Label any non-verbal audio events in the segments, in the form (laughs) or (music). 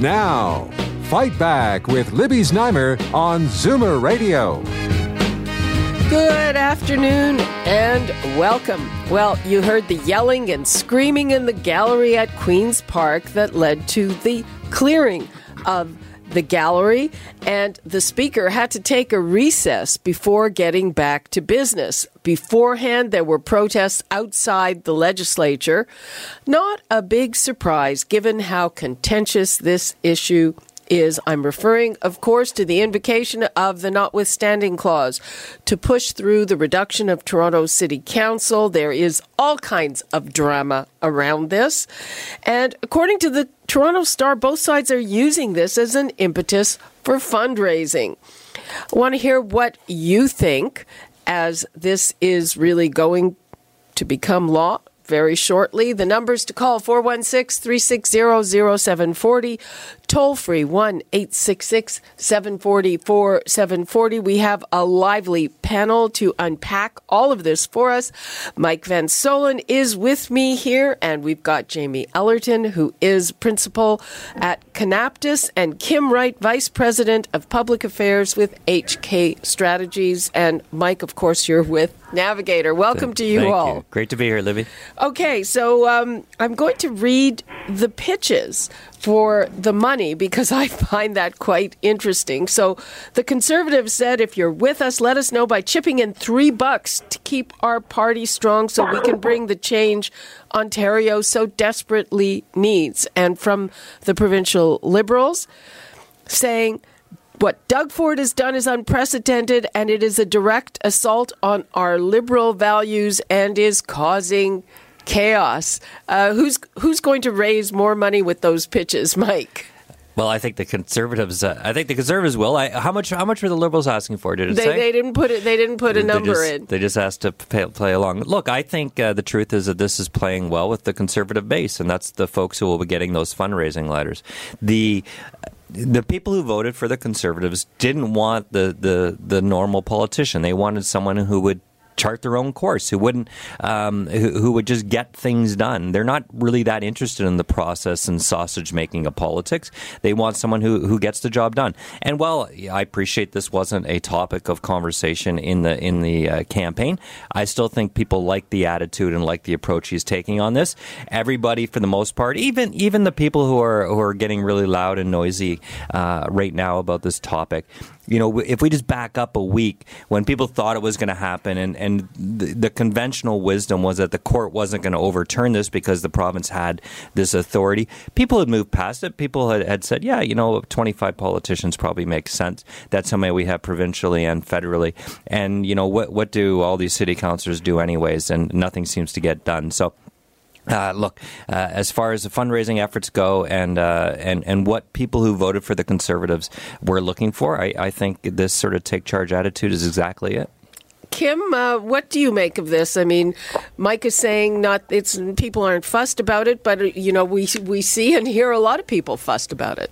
Now, Fight Back with Libby Znaimer on Zoomer Radio. Good afternoon and welcome. Well, you heard the yelling and screaming in the gallery at Queen's Park that led to the clearing of the gallery, and the speaker had to take a recess before getting back to business. Beforehand, there were protests outside the legislature. Not a big surprise given how contentious this issue is I'm referring, of course, to the invocation of the notwithstanding clause to push through the reduction of Toronto City Council. There is all kinds of drama around this. And according to the Toronto Star, both sides are using this as an impetus for fundraising. I want to hear what you think as this is really going to become law very shortly. The numbers to call 416 360 0740, toll free 1 866 744 740. We have a lively panel to unpack all of this for us. Mike Van Soelen is with me here, and we've got Jamie Ellerton, who is principal at Conaptus, and Kim Wright, vice president of public affairs with HK Strategies. And Mike, of course, you're with Navigator. Welcome to you Thank all. You. Great to be here, Libby. Okay, so um, I'm going to read the pitches for the money because I find that quite interesting. So the conservatives said, if you're with us, let us know by chipping in three bucks to keep our party strong so we can bring the change Ontario so desperately needs. And from the provincial liberals, saying, what Doug Ford has done is unprecedented and it is a direct assault on our liberal values and is causing chaos. Uh, who's who's going to raise more money with those pitches, Mike? Well, I think the conservatives. Uh, I think the conservatives will. I, how much? How much were the liberals asking for? Did it they, say? They didn't put it. They didn't put a They number just, in. They just asked to pay, play along. Look, I think uh, the truth is that this is playing well with the conservative base, and that's the folks who will be getting those fundraising letters. The the people who voted for the conservatives didn't want the, the, the normal politician. They wanted someone who would chart their own course, who wouldn't, um, who, who, would just get things done. They're not really that interested in the process and sausage making of politics. They want someone who, who gets the job done. And while I appreciate this wasn't a topic of conversation in the in the uh, campaign, I still think people like the attitude and like the approach he's taking on this. Everybody, for the most part, even even the people who are who are getting really loud and noisy uh, right now about this topic, you know, if we just back up a week when people thought it was going to happen, and, and the, the, conventional wisdom was that the court wasn't going to overturn this because the province had this authority, people had moved past it. People had, had said, yeah, you know, 25 politicians probably makes sense. That's how many we have provincially and federally. And, you know, what, what do all these city councilors do anyways? And nothing seems to get done. So, uh, look, uh, as far as the fundraising efforts go, and uh, and and what people who voted for the Conservatives were looking for, I, I think this sort of take charge attitude is exactly it. Kim, uh, what do you make of this? I mean, Mike is saying not it's people aren't fussed about it, but uh, you know we we see and hear a lot of people fussed about it.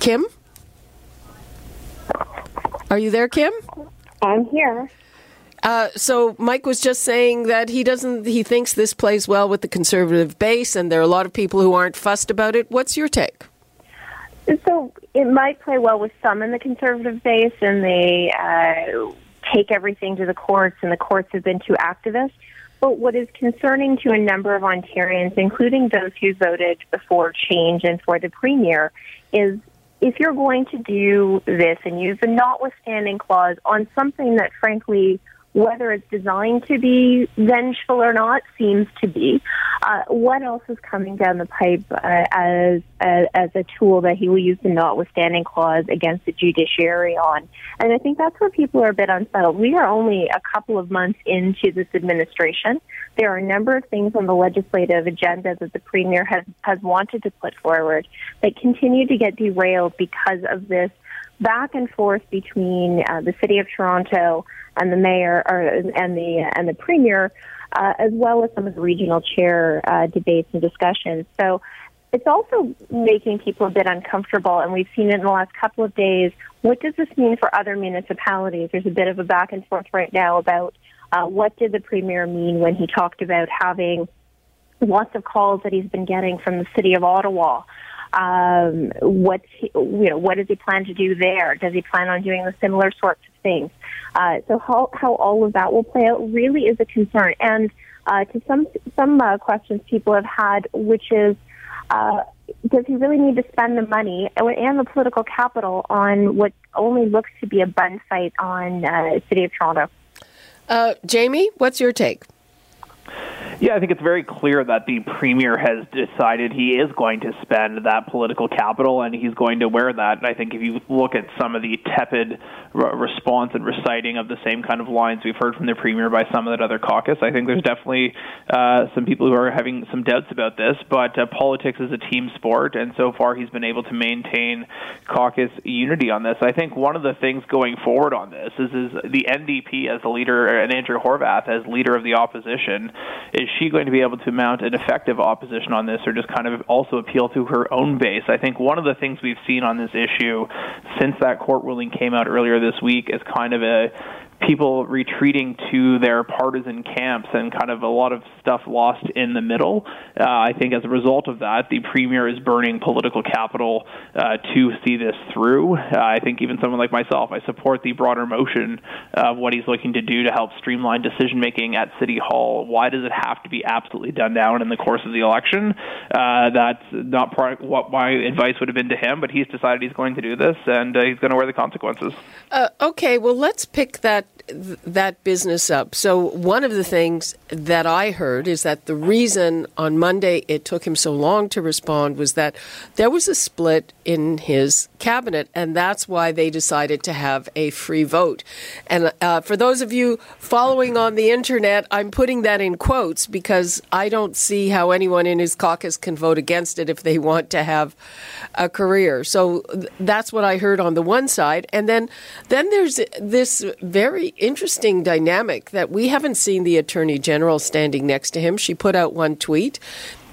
Kim, are you there, Kim? I'm here. Uh, so Mike was just saying that he doesn't. He thinks this plays well with the conservative base, and there are a lot of people who aren't fussed about it. What's your take? So it might play well with some in the conservative base, and they uh, take everything to the courts, and the courts have been too activist. But what is concerning to a number of Ontarians, including those who voted for change and for the premier, is if you're going to do this and use the notwithstanding clause on something that, frankly, whether it's designed to be vengeful or not seems to be. Uh, what else is coming down the pipe uh, as, as as a tool that he will use the notwithstanding clause against the judiciary on? And I think that's where people are a bit unsettled. We are only a couple of months into this administration. There are a number of things on the legislative agenda that the Premier has, has wanted to put forward that continue to get derailed because of this back and forth between uh, the City of Toronto and the Mayor or, and the and the Premier, uh, as well as some of the regional chair uh, debates and discussions. So it's also making people a bit uncomfortable, and we've seen it in the last couple of days. What does this mean for other municipalities? There's a bit of a back and forth right now about uh, what did the premier mean when he talked about having lots of calls that he's been getting from the city of Ottawa. Um, what's he, you know what does he plan to do there? Does he plan on doing the similar sorts of things? Uh, so how how all of that will play out really is a concern. And uh, to some some uh, questions people have had, which is uh, does he really need to spend the money and the political capital on what only looks to be a bun fight on uh, City of Toronto? Uh, Jamie, what's your take? Yeah, I think it's very clear that the premier has decided he is going to spend that political capital and he's going to wear that. And I think if you look at some of the tepid re- response and reciting of the same kind of lines we've heard from the premier by some of that other caucus, I think there's definitely uh, some people who are having some doubts about this. But uh, politics is a team sport, and so far he's been able to maintain caucus unity on this. I think one of the things going forward on this is, is the NDP as the leader and Andrea Horwath as leader of the opposition is she going to be able to mount an effective opposition on this or just kind of also appeal to her own base? I think one of the things we've seen on this issue since that court ruling came out earlier this week is kind of a people retreating to their partisan camps and kind of a lot of stuff lost in the middle. Uh, I think as a result of that, the premier is burning political capital uh, to see this through. Uh, I think even someone like myself, I support the broader motion of what he's looking to do to help streamline decision making at City Hall. Why does it have to be absolutely done down in the course of the election? Uh, that's not part what my advice would have been to him, but he's decided he's going to do this and uh, he's going to wear the consequences. Uh, okay, well, let's pick that that business up. So one of the things that I heard is that the reason on Monday it took him so long to respond was that there was a split in his cabinet, and that's why they decided to have a free vote. And uh, for those of you following on the internet, I'm putting that in quotes because I don't see how anyone in his caucus can vote against it if they want to have a career. So that's what I heard on the one side, and then then there's this very interesting dynamic that we haven't seen the Attorney General standing next to him. She put out one tweet.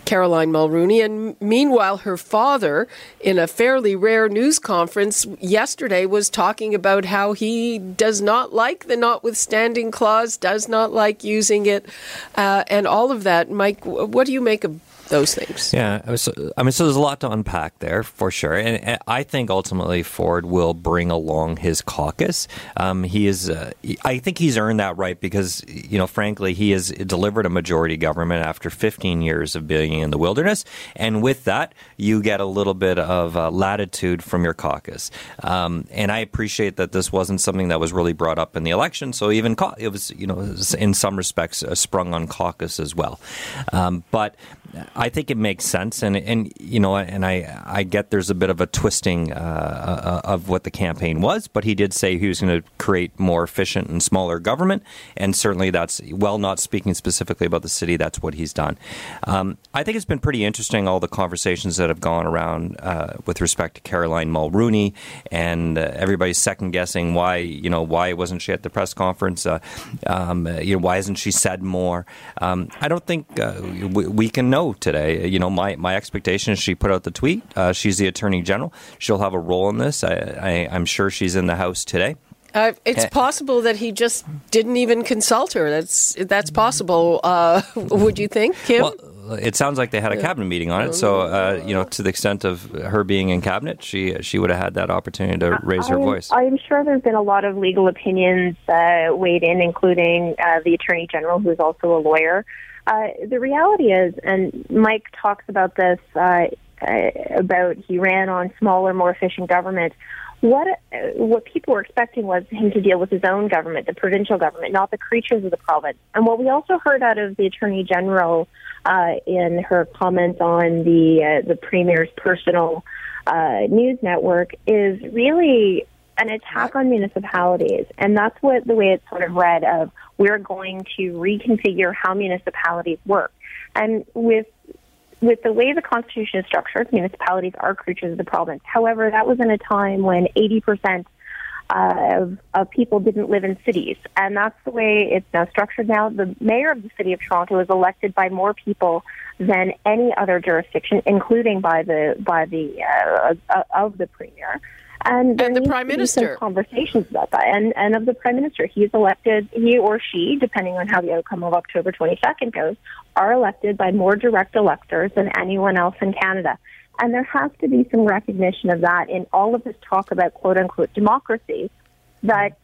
Caroline Mulroney. And meanwhile, her father, in a fairly rare news conference yesterday, was talking about how he does not like the notwithstanding clause, does not like using it, uh, and all of that. Mike, what do you make of those things. Yeah, so, I mean, so there's a lot to unpack there for sure, and, and I think ultimately Ford will bring along his caucus. Um, he is, uh, I think he's earned that right because you know, frankly, he has delivered a majority government after 15 years of being in the wilderness, and with that, you get a little bit of uh, latitude from your caucus. Um, and I appreciate that this wasn't something that was really brought up in the election, so even ca- it was, you know, in some respects, uh, sprung on caucus as well. Um, but I think it makes sense, and and you know, and I I get there's a bit of a twisting uh, uh of what the campaign was, but he did say he was going to create more efficient and smaller government, and certainly that's well, not speaking specifically about the city, that's what he's done. Um, I think it's been pretty interesting all the conversations that have gone around uh, with respect to Caroline Mulroney, and uh, everybody's second guessing why you know why wasn't she at the press conference? Uh, um, you know why hasn't she said more? Um, I don't think uh, we, we can know know today. You know, my, my expectation is she put out the tweet. Uh, she's the attorney general. She'll have a role in this. I, I, am sure she's in the House today. Uh, it's eh. possible that he just didn't even consult her. That's that's possible. Uh, (laughs) would you think, Kim? Well, it sounds like they had a cabinet meeting on it. So, uh, you know, to the extent of her being in cabinet, she she would have had that opportunity to raise her I'm, voice. I'm sure there's been a lot of legal opinions uh, weighed in, including uh, the attorney general, who's also a lawyer. Uh, the reality is, and Mike talks about this uh, uh, about he ran on smaller, more efficient government. What what people were expecting was him to deal with his own government, the provincial government, not the creatures of the province. And what we also heard out of the attorney general uh, in her comments on the uh, the premier's personal news network is really an attack on municipalities, and that's what the way it's sort of read of we're going to reconfigure how municipalities work. And with with the way the Constitution is structured, municipalities are creatures of the province. However, that was in a time when 80% uh, of, of people didn't live in cities. And that's the way it's now structured now. The mayor of the city of Toronto is elected by more people than any other jurisdiction, including by the, by the, uh, of the premier. And, and the prime minister. conversations about that, and and of the prime minister, he's elected. He or she, depending on how the outcome of October 22nd goes, are elected by more direct electors than anyone else in Canada. And there has to be some recognition of that in all of this talk about quote unquote democracy, that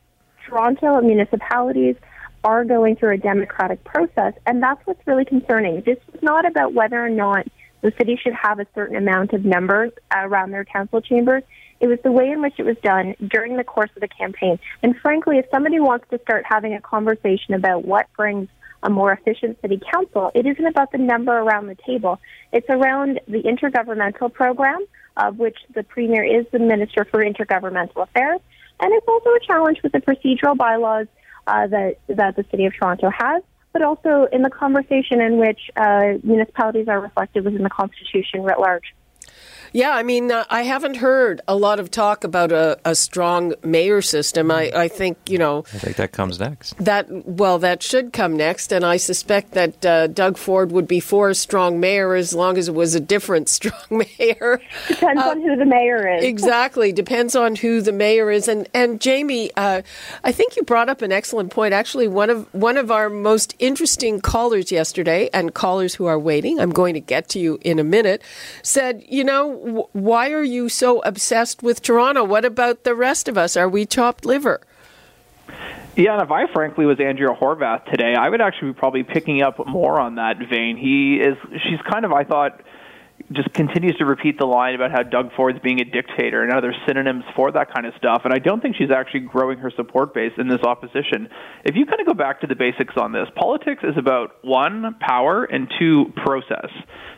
Toronto municipalities are going through a democratic process. And that's what's really concerning. This is not about whether or not the city should have a certain amount of members around their council chambers. It was the way in which it was done during the course of the campaign. And frankly, if somebody wants to start having a conversation about what brings a more efficient city council, it isn't about the number around the table. It's around the intergovernmental program, of which the premier is the minister for intergovernmental affairs, and it's also a challenge with the procedural bylaws uh, that that the city of Toronto has, but also in the conversation in which uh, municipalities are reflected within the constitution writ large. Yeah, I mean, uh, I haven't heard a lot of talk about a, a strong mayor system. I, I, think, you know. I think that comes next. That Well, that should come next. And I suspect that uh, Doug Ford would be for a strong mayor as long as it was a different (laughs) strong mayor. Depends uh, on who the mayor is. Exactly. Depends on who the mayor is. And, and Jamie, uh, I think you brought up an excellent point. Actually, one of, one of our most interesting callers yesterday, and callers who are waiting, I'm going to get to you in a minute, said, you know, why are you so obsessed with Toronto? What about the rest of us? Are we chopped liver? Yeah, and if I frankly was Andrea Horwath today, I would actually be probably picking up more on that vein. He is, she's kind of, I thought, just continues to repeat the line about how Doug Ford's being a dictator and other synonyms for that kind of stuff. And I don't think she's actually growing her support base in this opposition. If you kind of go back to the basics on this, politics is about one, power, and two, process.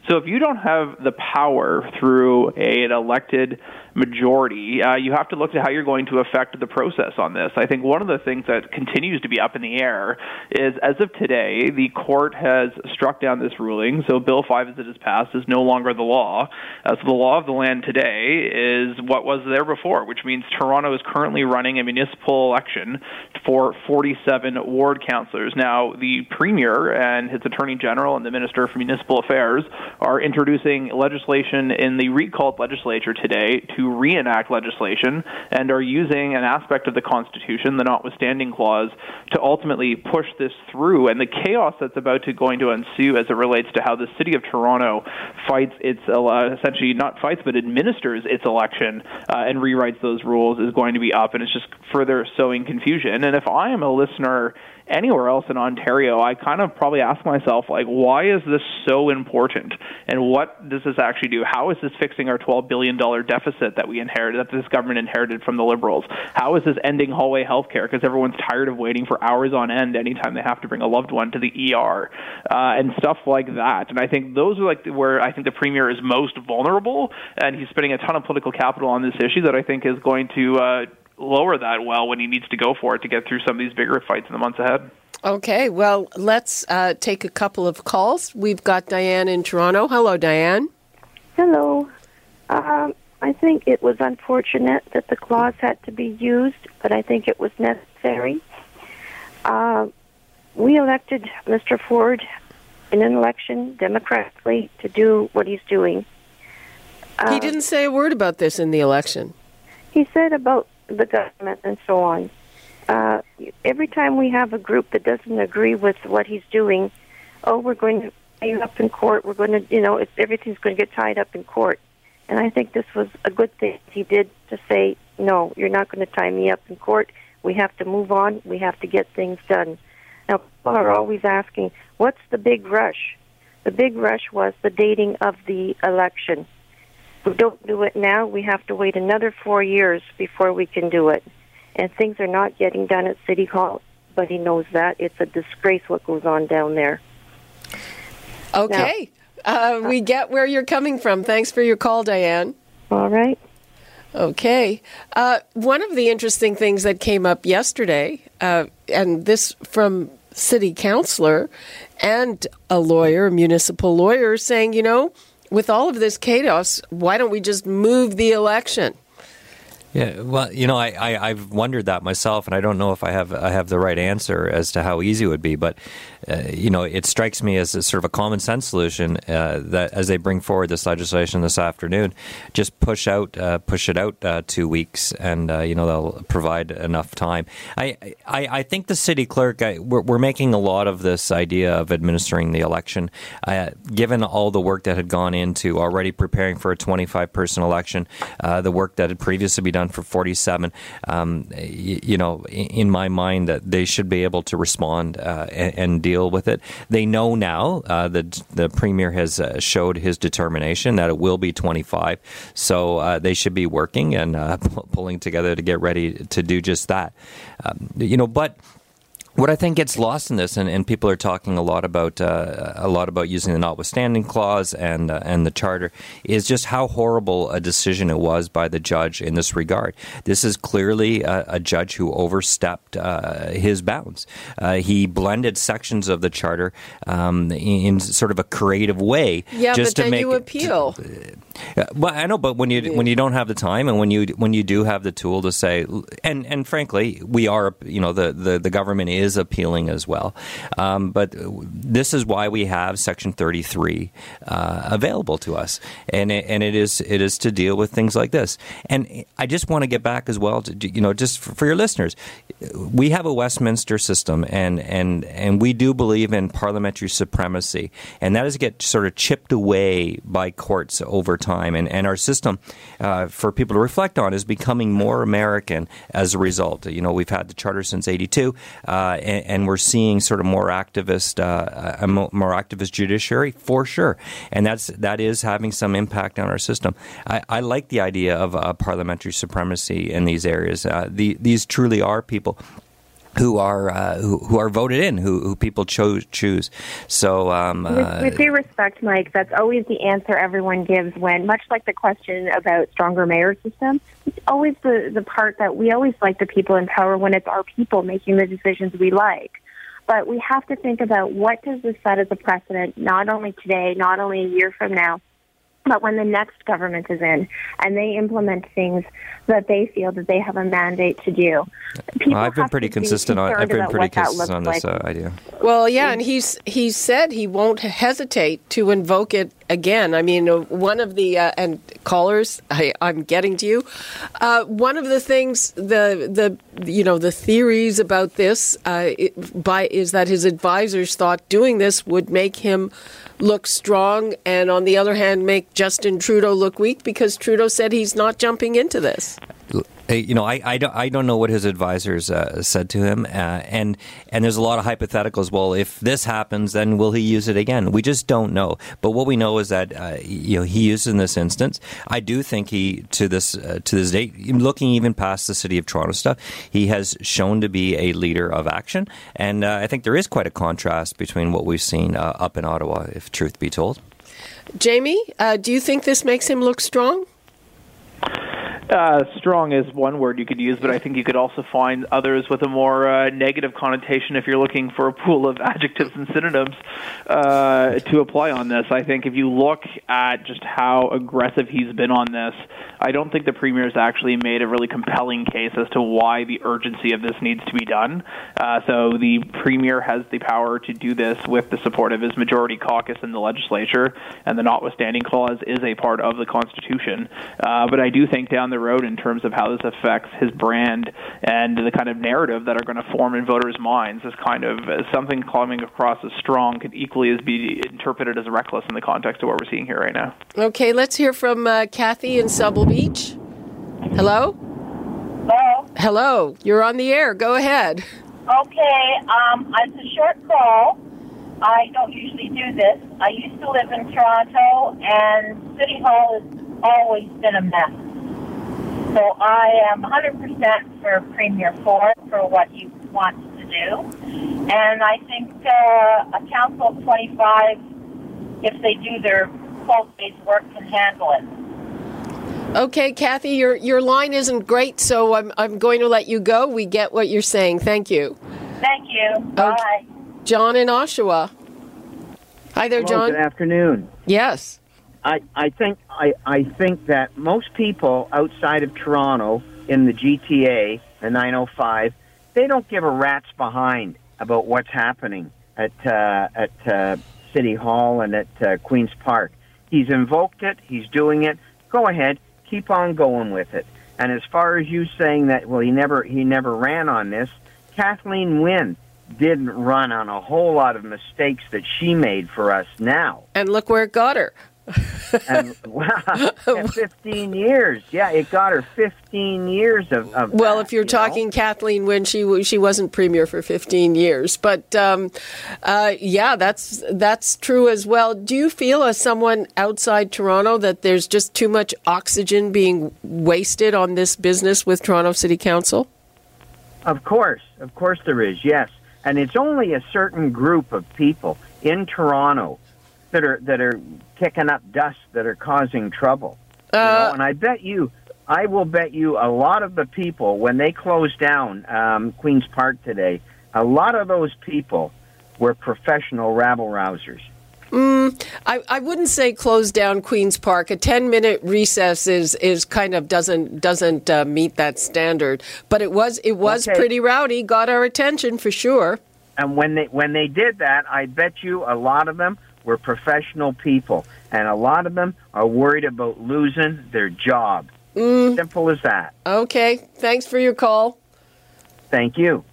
So if you don't have the power through a, an elected majority, uh, you have to look at how you're going to affect the process on this. I think one of the things that continues to be up in the air is, as of today, the court has struck down this ruling. So Bill 5, as it has passed, is no longer the law. Uh, so the law of the land today is what was there before, which means Toronto is currently running a municipal election for 47 ward councillors. Now, the premier and his attorney general and the minister for municipal affairs are introducing legislation in the recalled legislature today to reenact legislation and are using an aspect of the Constitution, the notwithstanding clause, to ultimately push this through. And the chaos that's about to going to ensue as it relates to how the city of Toronto fights its uh, essentially not fights but administers its election uh, and rewrites those rules is going to be up, and it's just further sowing confusion. And if I am a listener anywhere else in Ontario, I kind of probably ask myself, like, why is this so important? And what does this actually do? How is this fixing our $12 billion deficit that we inherited, that this government inherited from the Liberals? How is this ending hallway health care because everyone's tired of waiting for hours on end anytime they have to bring a loved one to the ER uh, and stuff like that? And I think those are like where I think the Premier is most vulnerable, and he's spending a ton of political capital on this issue that I think is going to uh, lower that well when he needs to go for it to get through some of these bigger fights in the months ahead. Okay, well, let's uh, take a couple of calls. We've got Diane in Toronto. Hello, Diane. Hello. Um, I think it was unfortunate that the clause had to be used, but I think it was necessary. Uh, we elected Mr. Ford in an election democratically to do what he's doing. Uh, he didn't say a word about this in the election. He said about the government and so on. Uh, every time we have a group that doesn't agree with what he's doing, oh, we're going to tie you up in court. We're going to, you know, it's, everything's going to get tied up in court. And I think this was a good thing he did to say, no, you're not going to tie me up in court. We have to move on. We have to get things done. Now, people are always asking, what's the big rush? The big rush was the dating of the election we don't do it now, we have to wait another four years before we can do it. And things are not getting done at City Hall, but he knows that. It's a disgrace what goes on down there. Okay. Now, uh, we get where you're coming from. Thanks for your call, Diane. All right. Okay. Uh, one of the interesting things that came up yesterday, uh, and this from city councilor and a lawyer, a municipal lawyer, saying, you know, with all of this chaos, why don't we just move the election? Yeah, well, you know, I, I have wondered that myself, and I don't know if I have I have the right answer as to how easy it would be. But uh, you know, it strikes me as a sort of a common sense solution uh, that as they bring forward this legislation this afternoon, just push out uh, push it out uh, two weeks, and uh, you know they'll provide enough time. I I, I think the city clerk I, we're, we're, making a lot of this idea of administering the election, uh, given all the work that had gone into already preparing for a 25 person election, the work that had previously been done for 47. Um, you, you, know, in my mind, that they should be able to respond uh, and, and, deal with it. They know now uh, that the premier has uh, showed his determination that it will be 25. So uh, they should be working and uh, (laughs) pulling together to get ready to do just that. Um, you know, but what I think gets lost in this, and, and people are talking a lot about uh, a lot about using the notwithstanding clause and uh, and the charter, is just how horrible a decision it was by the judge in this regard. This is clearly a, a judge who overstepped uh, his bounds. Uh, he blended sections of the charter um, in, sort of a creative way. Yeah, just but to then make you appeal. To, well, I know, but when you when you don't have the time, and when you when you do have the tool to say, and and frankly, we are you know the the, the government is is appealing as well. Um, but this is why we have Section 33 uh, available to us, and it, and it is it is to deal with things like this. And I just want to get back as well to you know just for, your listeners, we have a Westminster system, and and and we do believe in parliamentary supremacy, and that is get sort of chipped away by courts over time, and and our system uh, for people to reflect on is becoming more American as a result. You know, we've had the charter since '82. Uh, and, and, we're seeing sort of more activist, uh, a more activist judiciary for sure, and that's that is having some impact on our system. I, I like the idea of uh, parliamentary supremacy in these areas. Uh, the, these truly are people who are uh, who, who, are voted in, who, who people cho- choose. So, um, with, uh, with due respect, Mike, that's always the answer everyone gives when, much like the question about stronger mayor system, it's always the the part that we always like the people in power when it's our people making the decisions we like. But we have to think about what does this set as a precedent, not only today, not only a year from now, but when the next government is in and they implement things that they feel that they have a mandate to do. Well, I've been pretty consistent on I've been pretty consistent on this uh, idea. Well, yeah, and he's he said he won't hesitate to invoke it again. I mean, one of the uh, and callers, I, am getting to you. Uh, one of the things the the you know the theories about this uh, it, by is that his advisors thought doing this would make him look strong, and on the other hand, make Justin Trudeau look weak because Trudeau said he's not jumping into this you know, I, I, don't, I don't know what his advisors uh, said to him, uh, and and there's a lot of hypotheticals. Well, if this happens, then will he use it again? We just don't know. But what we know is that uh, you know he used in this instance. I do think he to this uh, to this date, looking even past the city of Toronto stuff, he has shown to be a leader of action, and uh, I think there is quite a contrast between what we've seen uh, up in Ottawa, if truth be told. Jamie, do you think this makes him look strong? Uh, strong is one word you could use, but I think you could also find others with a more uh, negative connotation if you're looking for a pool of (laughs) adjectives and synonyms uh, to apply on this. I think if you look at just how aggressive he's been on this, I don't think the premier has actually made a really compelling case as to why the urgency of this needs to be done. Uh, so the premier has the power to do this with the support of his majority caucus in the legislature, and the notwithstanding clause is a part of the Constitution. Uh, but I do think down the the road in terms of how this affects his brand and the kind of narrative that are going to form in voters' minds as kind of as something coming across as strong could equally as be interpreted as reckless in the context of what we're seeing here right now. Okay, let's hear from uh, Kathy in Sebel Beach. Hello? Hello? Hello, you're on the air. Go ahead. Okay, um, it's a short call. I don't usually do this. I used to live in Toronto, and City Hall has always been a mess. So I am 100% for Premier Ford for what he wants to do. And I think uh, a council of 25, if they do their full day's work, can handle it. Okay, Kathy, your your line isn't great, so I'm I'm going to let you go. We get what you're saying. Thank you. Thank you. Bye. John in Oshawa. Hi there, Hello, John. Good afternoon. Yes. I, think I, I think that most people outside of Toronto in the GTA, the 905, they don't give a rat's behind about what's happening at uh, at uh, City Hall and at uh, Queens Park. He's invoked it. He's doing it. Go ahead, keep on going with it. And as far as you saying that, well, he never he never ran on this. Kathleen Wynne didn't run on a whole lot of mistakes that she made for us now. And look where it got her. And (laughs) (laughs) wow, 15 years. Yeah, it got her 15 years of. of Well, that, if you're you know? talking Kathleen Wynne she she wasn't premier for 15 years, but um, uh, yeah, that's that's true as well. Do you feel, as someone outside Toronto, that there's just too much oxygen being wasted on this business with Toronto City Council? Of course, of course there is. Yes, and it's only a certain group of people in Toronto that are that are kicking up dust that are causing trouble. You know, and I bet you, I will bet you, a lot of the people when they closed down um, Queens Park today, a lot of those people were professional rabble rousers. I, I wouldn't say close down Queens Park. A ten minute recess is, is kind of doesn't doesn't uh, meet that standard. But it was it was Okay. pretty rowdy. Got our attention for sure. And when they when they did that, I bet you a lot of them were professional people, and a lot of them are worried about losing their job. Simple as that. Okay, thanks for your call. Thank you.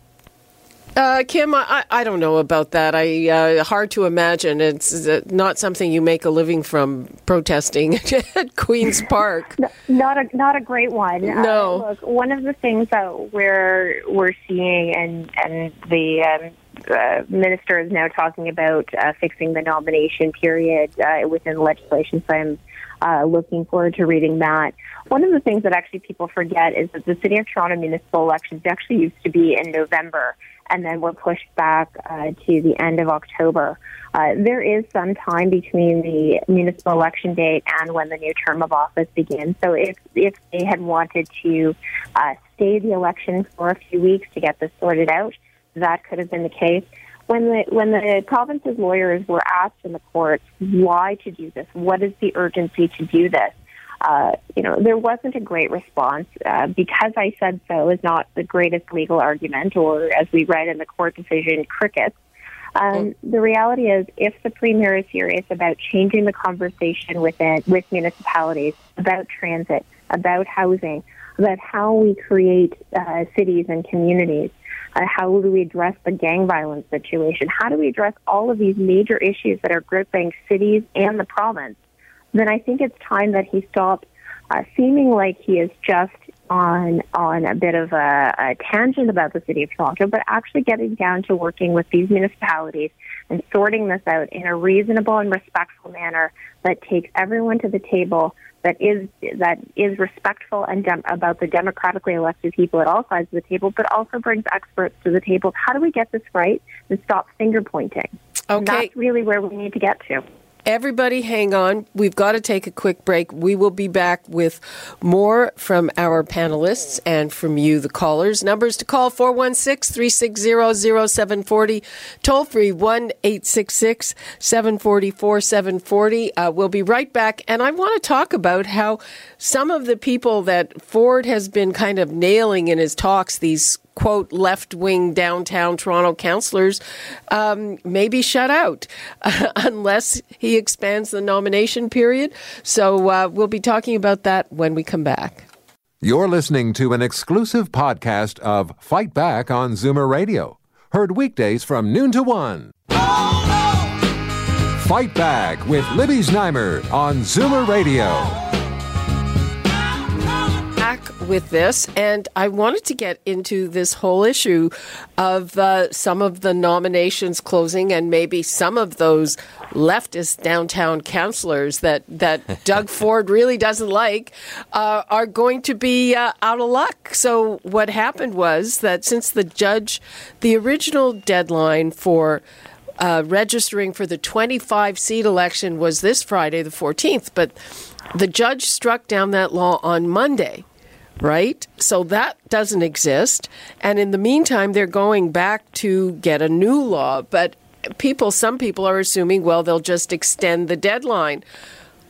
Uh, Kim, I, I I don't know about that. I uh, hard to imagine. It's uh, not something you make a living from protesting (laughs) at Queens Park. Not a not a great one. No. Uh, look, one of the things that we're we're seeing, and and the um, uh, minister is now talking about uh, fixing the nomination period uh, within legislation. So I'm uh, looking forward to reading that. One of the things that actually people forget is that the City of Toronto municipal elections actually used to be in November and then were pushed back uh, to the end of October. Uh, there is some time between the municipal election date and when the new term of office begins. So if if they had wanted to uh, stay the election for a few weeks to get this sorted out, that could have been the case. When the when the province's lawyers were asked in the courts why to do this, what is the urgency to do this? Uh, you know, there wasn't a great response. Uh, because I said so is not the greatest legal argument, or as we read in the court decision, crickets. Um, The reality is, if the premier is serious about changing the conversation within with municipalities about transit, about housing, about how we create uh, cities and communities, uh, how do we address the gang violence situation, how do we address all of these major issues that are gripping cities and the province, then I think it's time that he stops uh, seeming like he is just on on a bit of a, a tangent about the city of Toronto, but actually getting down to working with these municipalities and sorting this out in a reasonable and respectful manner that takes everyone to the table. That is that is respectful and dem- about the democratically elected people at all sides of the table, but also brings experts to the table. How do we get this right and stop finger pointing? And Okay. that's really where we need to get to. Everybody, hang on. We've got to take a quick break. We will be back with more from our panelists and from you, the callers. Numbers to call 416 360 0740, toll free 1 866 744 740. Uh, We'll be right back. And I want to talk about how some of the people that Ford has been kind of nailing in his talks, these quote left wing downtown Toronto councillors um, may be shut out (laughs) unless he expands the nomination period. So uh, we'll be talking about that when we come back. You're listening to an exclusive podcast of Fight Back on Zoomer Radio. Heard weekdays from noon to one. Fight Back with Libby Znaimer on Zoomer Radio. With this, and I wanted to get into this whole issue of uh, some of the nominations closing, and maybe some of those leftist downtown councillors that that (laughs) Doug Ford really doesn't like uh, are going to be uh, out of luck. So what happened was that since the judge, the original deadline for uh, registering for the 25 seat election was this Friday, the 14th, but the judge struck down that law on Monday, right? So that doesn't exist. And in the meantime, they're going back to get a new law. But people, some people are assuming, well, they'll just extend the deadline.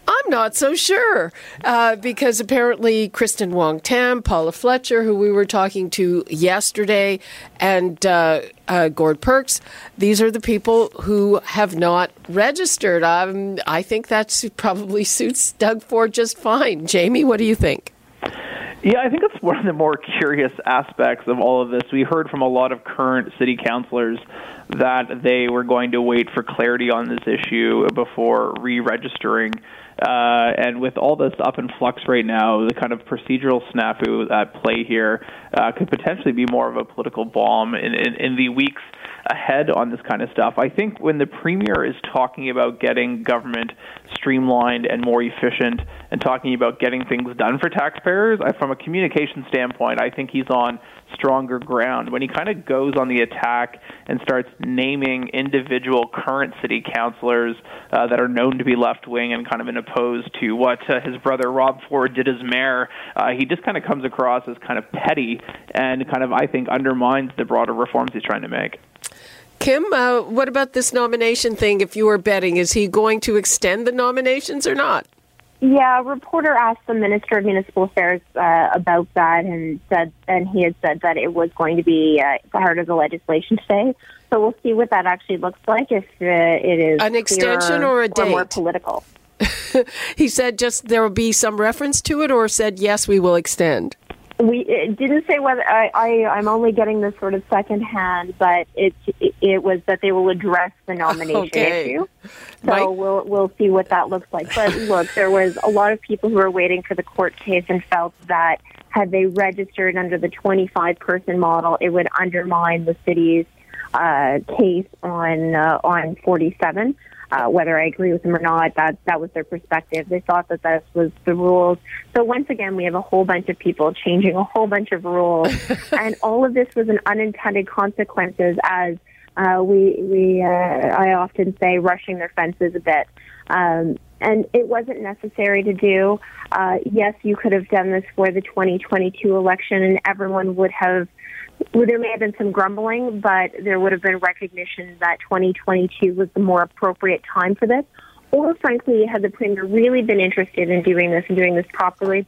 I'm not so sure uh, because apparently Kristyn Wong Tam, Paula Fletcher, who we were talking to yesterday, and uh, uh, Gord Perks, these are the people who have not registered. Um, I think that probably suits Doug Ford just fine. Jamie, what do you think? Yeah, I think it's one of the more curious aspects of all of this. We heard from a lot of current city councilors that they were going to wait for clarity on this issue before re registering uh, and with all this up in flux right now, the kind of procedural snafu at play here uh, could potentially be more of a political bomb in, in, in the weeks ahead on this kind of stuff. I think when the premier is talking about getting government streamlined and more efficient and talking about getting things done for taxpayers, I, from a communication standpoint, I think he's on stronger ground. When he kind of goes on the attack and starts naming individual current city councilors uh, that are known to be left wing and kind of in opposed to what uh, his brother Rob Ford did as mayor, uh, he just kind of comes across as kind of petty and kind of, I think, undermines the broader reforms he's trying to make. Kim, uh, what about this nomination thing? If you were betting, is he going to extend the nominations or not? Yeah, a reporter asked the Minister of Municipal Affairs uh, about that, and said, and he had said that it was going to be uh, part of the legislation today. So we'll see what that actually looks like. If uh, it is an extension or a date, or more political. (laughs) he said just there will be some reference to it, or said yes, we will extend. We it didn't say whether I, I I'm only getting this sort of secondhand, but it, it it was that they will address the nomination okay. issue. So Mike? we'll we'll see what that looks like. But look, there was a lot of people who were waiting for the court case and felt that had they registered under the 25 person model, it would undermine the city's uh, case on uh, on 47. Uh, whether I agree with them or not, that that was their perspective. They thought that this was the rules. So once again, we have a whole bunch of people changing a whole bunch of rules, (laughs) and all of this was an unintended consequences. As uh, we we uh, I often say, rushing their fences a bit. Um, and it wasn't necessary to do. Uh, yes, you could have done this for the 2022 election, and everyone would have well, there may have been some grumbling, but there would have been recognition that 2022 was the more appropriate time for this. Or, frankly, had the premier really been interested in doing this and doing this properly,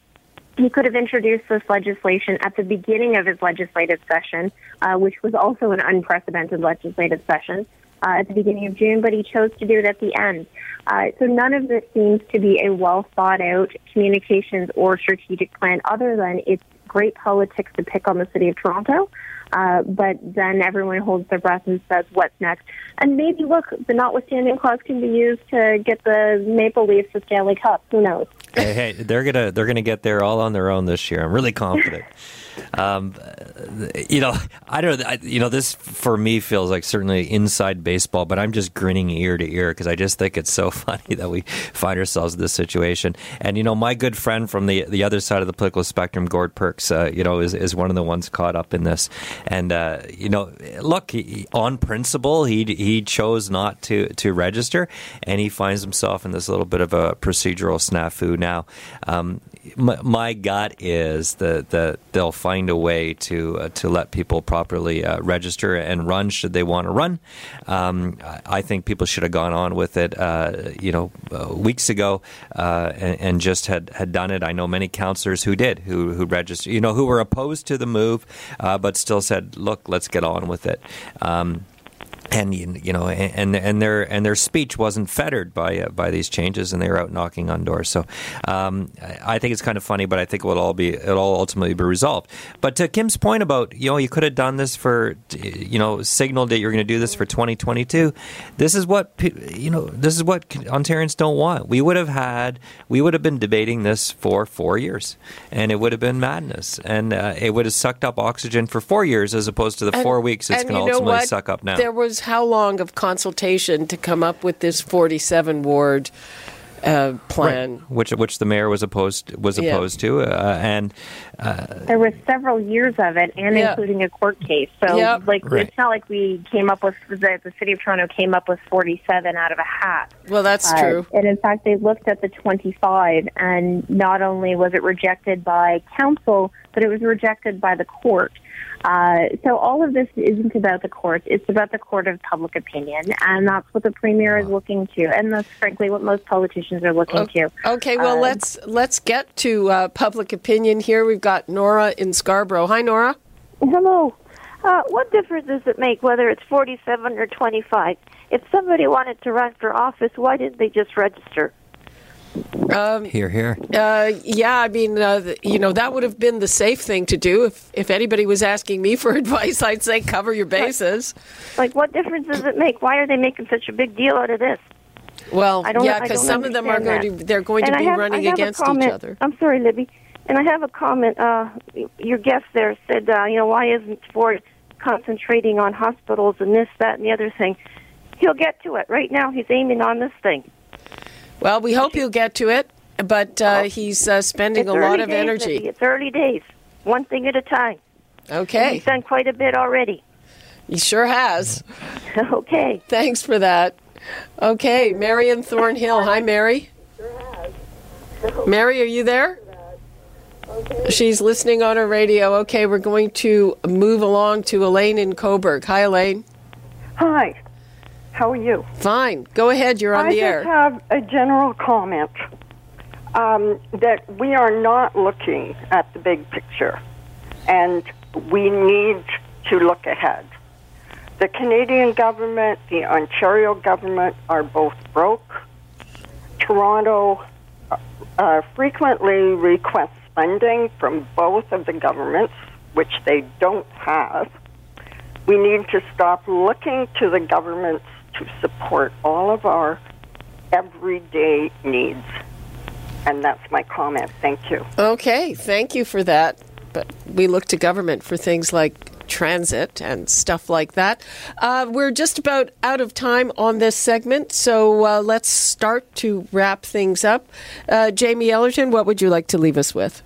he could have introduced this legislation at the beginning of his legislative session, uh, which was also an unprecedented legislative session uh, at the beginning of June, but he chose to do it at the end. Uh, so none of this seems to be a well thought out communications or strategic plan other than it's great politics to pick on the city of Toronto. Uh, but then everyone holds their breath and says, "What's next?" And maybe look, the notwithstanding clause can be used to get the Maple Leafs the Stanley Cup. Who knows? hey, hey, they're gonna they're gonna get there all on their own this year. I'm really confident. (laughs) Um, you know, I don't. I, you know, this for me feels like certainly inside baseball, but I'm just grinning ear to ear because I just think it's so (laughs) funny that we find ourselves in this situation. And you know, my good friend from the the other side of the political spectrum, Gord Perks, uh, you know, is is one of the ones caught up in this. And uh, you know, look, he, on principle, he he chose not to to register, and he finds himself in this little bit of a procedural snafu now. Um, my, my, gut is that the, they'll find a way to uh, to let people properly uh, register and run should they want to run. Um, I think people should have gone on with it, uh, you know, uh, weeks ago uh, and, and, just had, had done it. I know many counselors who did who who registered, you know, who were opposed to the move, but still said, "Look, let's get on with it." Um, and you know, and and their and their speech wasn't fettered by uh, by these changes, and they were out knocking on doors. So um, I think it's kind of funny, but I think it will all be it'll all ultimately be resolved. But to Kim's point about you know you could have done this for you know signaled that you're going to do this for 2022. This is what you know. This is what Ontarians don't want. We would have had we would have been debating this for four years, and it would have been madness, and uh, it would have sucked up oxygen for four years as opposed to the and, four weeks it's going to ultimately suck up now. There was how long of consultation to come up with this 47 ward uh, plan, right. which which the mayor was opposed was Yeah. opposed to, uh, and There was several years of it, and Yeah. including a court case. So, Yeah. like, Right. it's not like we came up with the, the city of Toronto came up with 47 out of a hat. well, that's Uh, true. and in fact, they looked at the 25, and not only was it rejected by council, but it was rejected by the court. Uh, so all of this isn't about the court; it's about the court of public opinion, and that's what the premier is looking to, and that's frankly what most politicians are looking to. Okay, well Uh, let's let's get to uh, public opinion here. We've got Nora in Scarborough. Hi, Nora. Hello. Uh, what difference does it make whether it's 47 or 25? If somebody wanted to run for office, why didn't they just register? Here here. Uh, yeah, I mean, uh, you know, that would have been the safe thing to do. If if anybody was asking me for (laughs) advice, I'd say cover your bases. Like, what difference does it make? Why are they making such a big deal out of this? Well, I don't. yeah, because some of them are understand going that. to they're going And to be have- running I a against each comment. other. I'm sorry, Libby. And I have a comment. Uh, your guest there said, uh, you know, why isn't Ford concentrating on hospitals and this, that, and the other thing? He'll get to it. Right now, he's aiming on this thing. Well, we hope you'll get to it, but uh, he's uh, spending It's a lot early of days, energy. Libby. It's early days. One thing at a time. Okay, He's done quite a bit already. he sure has. (laughs) okay. Thanks for that. Okay, Marion Thornhill. Hi, Mary. Mary, are you there? She's listening on her radio. Okay, we're going to move along to Elaine in Cobourg. Hi, Elaine. Hi. How are you? Fine. Go ahead. You're on I the just air. have a general comment um, that we are not looking at the big picture, and we need to look ahead. The Canadian government, the Ontario government are both broke. Toronto uh, frequently requests funding from both of the governments, which they don't have. We need to stop looking to the governments to support all of our everyday needs. And that's my comment. Thank you. Okay, thank you for that. But we look to government for things like transit and stuff like that. Uh, we're just about out of time on this segment, so uh, let's start to wrap things up. Uh, Jamie Ellerton, what would you like to leave us with?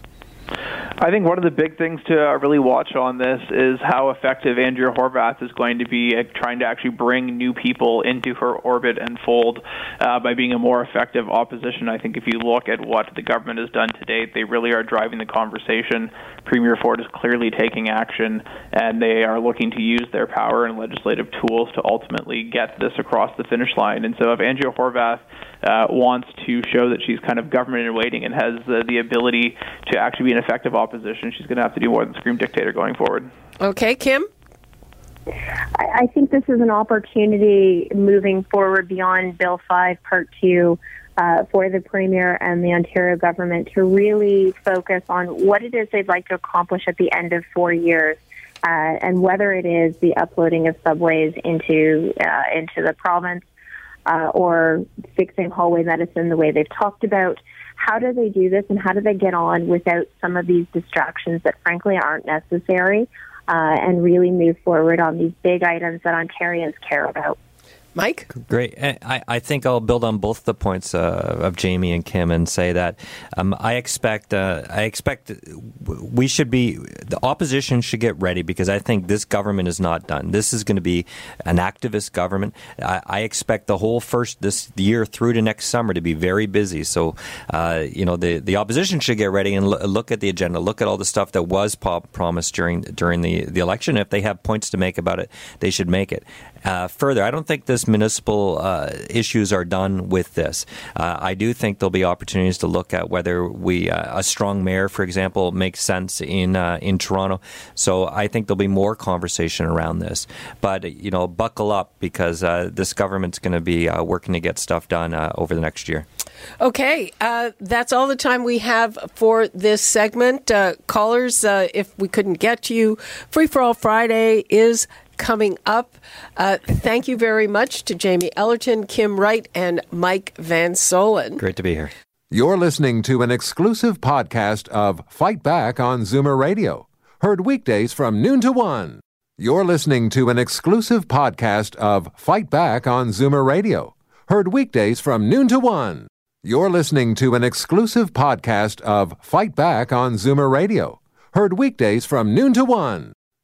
I think one of the big things to uh, really watch on this is how effective Andrea Horwath is going to be at trying to actually bring new people into her orbit and fold uh, by being a more effective opposition. I think if you look at what the government has done to date, they really are driving the conversation. Premier Ford is clearly taking action, and they are looking to use their power and legislative tools to ultimately get this across the finish line. And so if Andrea Horwath uh, wants to show that she's kind of government in waiting and has uh, the ability to actually be an effective opposition, she's going to have to do more than scream dictator going forward. Okay, Kim? I, I think this is an opportunity moving forward beyond Bill 5, Part 2, uh, for the Premier and the Ontario government to really focus on what it is they'd like to accomplish at the end of four years. Uh, and whether it is the uploading of subways into uh, into the province uh, or fixing hallway medicine the way they've talked about, how do they do this and how do they get on without some of these distractions that frankly aren't necessary uh, and really move forward on these big items that Ontarians care about. Mike? Great. I, I think I'll build on both the points uh, of Jamie and Kim and say that um, I expect uh, I expect we should be the opposition should get ready because I think this government is not done. This is going to be an activist government. I, I expect the whole first this year through to next summer to be very busy. So uh, you know the the opposition should get ready and lo- look at the agenda, look at all the stuff that was promised during during the the election. If they have points to make about it, they should make it. Uh, further, I don't think this municipal uh, issues are done with this. Uh, I do think there'll be opportunities to look at whether we uh, a strong mayor, for example, makes sense in uh, in Toronto. So I think there'll be more conversation around this. But you know, buckle up because uh, this government's going to be working to get stuff done over the next year. Okay, that's all the time we have for this segment. Callers, if we couldn't get to you, Free for All Friday is coming up. Uh, thank you very much to Jamie Ellerton, Kim Wright, and Mike Van Soelen. Great to be here. You're listening to an exclusive podcast of Fight Back on Zoomer Radio, heard weekdays from noon to one. You're listening to an exclusive podcast of Fight Back on Zoomer Radio, heard weekdays from noon to one. You're listening to an exclusive podcast of Fight Back on Zoomer Radio, heard weekdays from noon to one.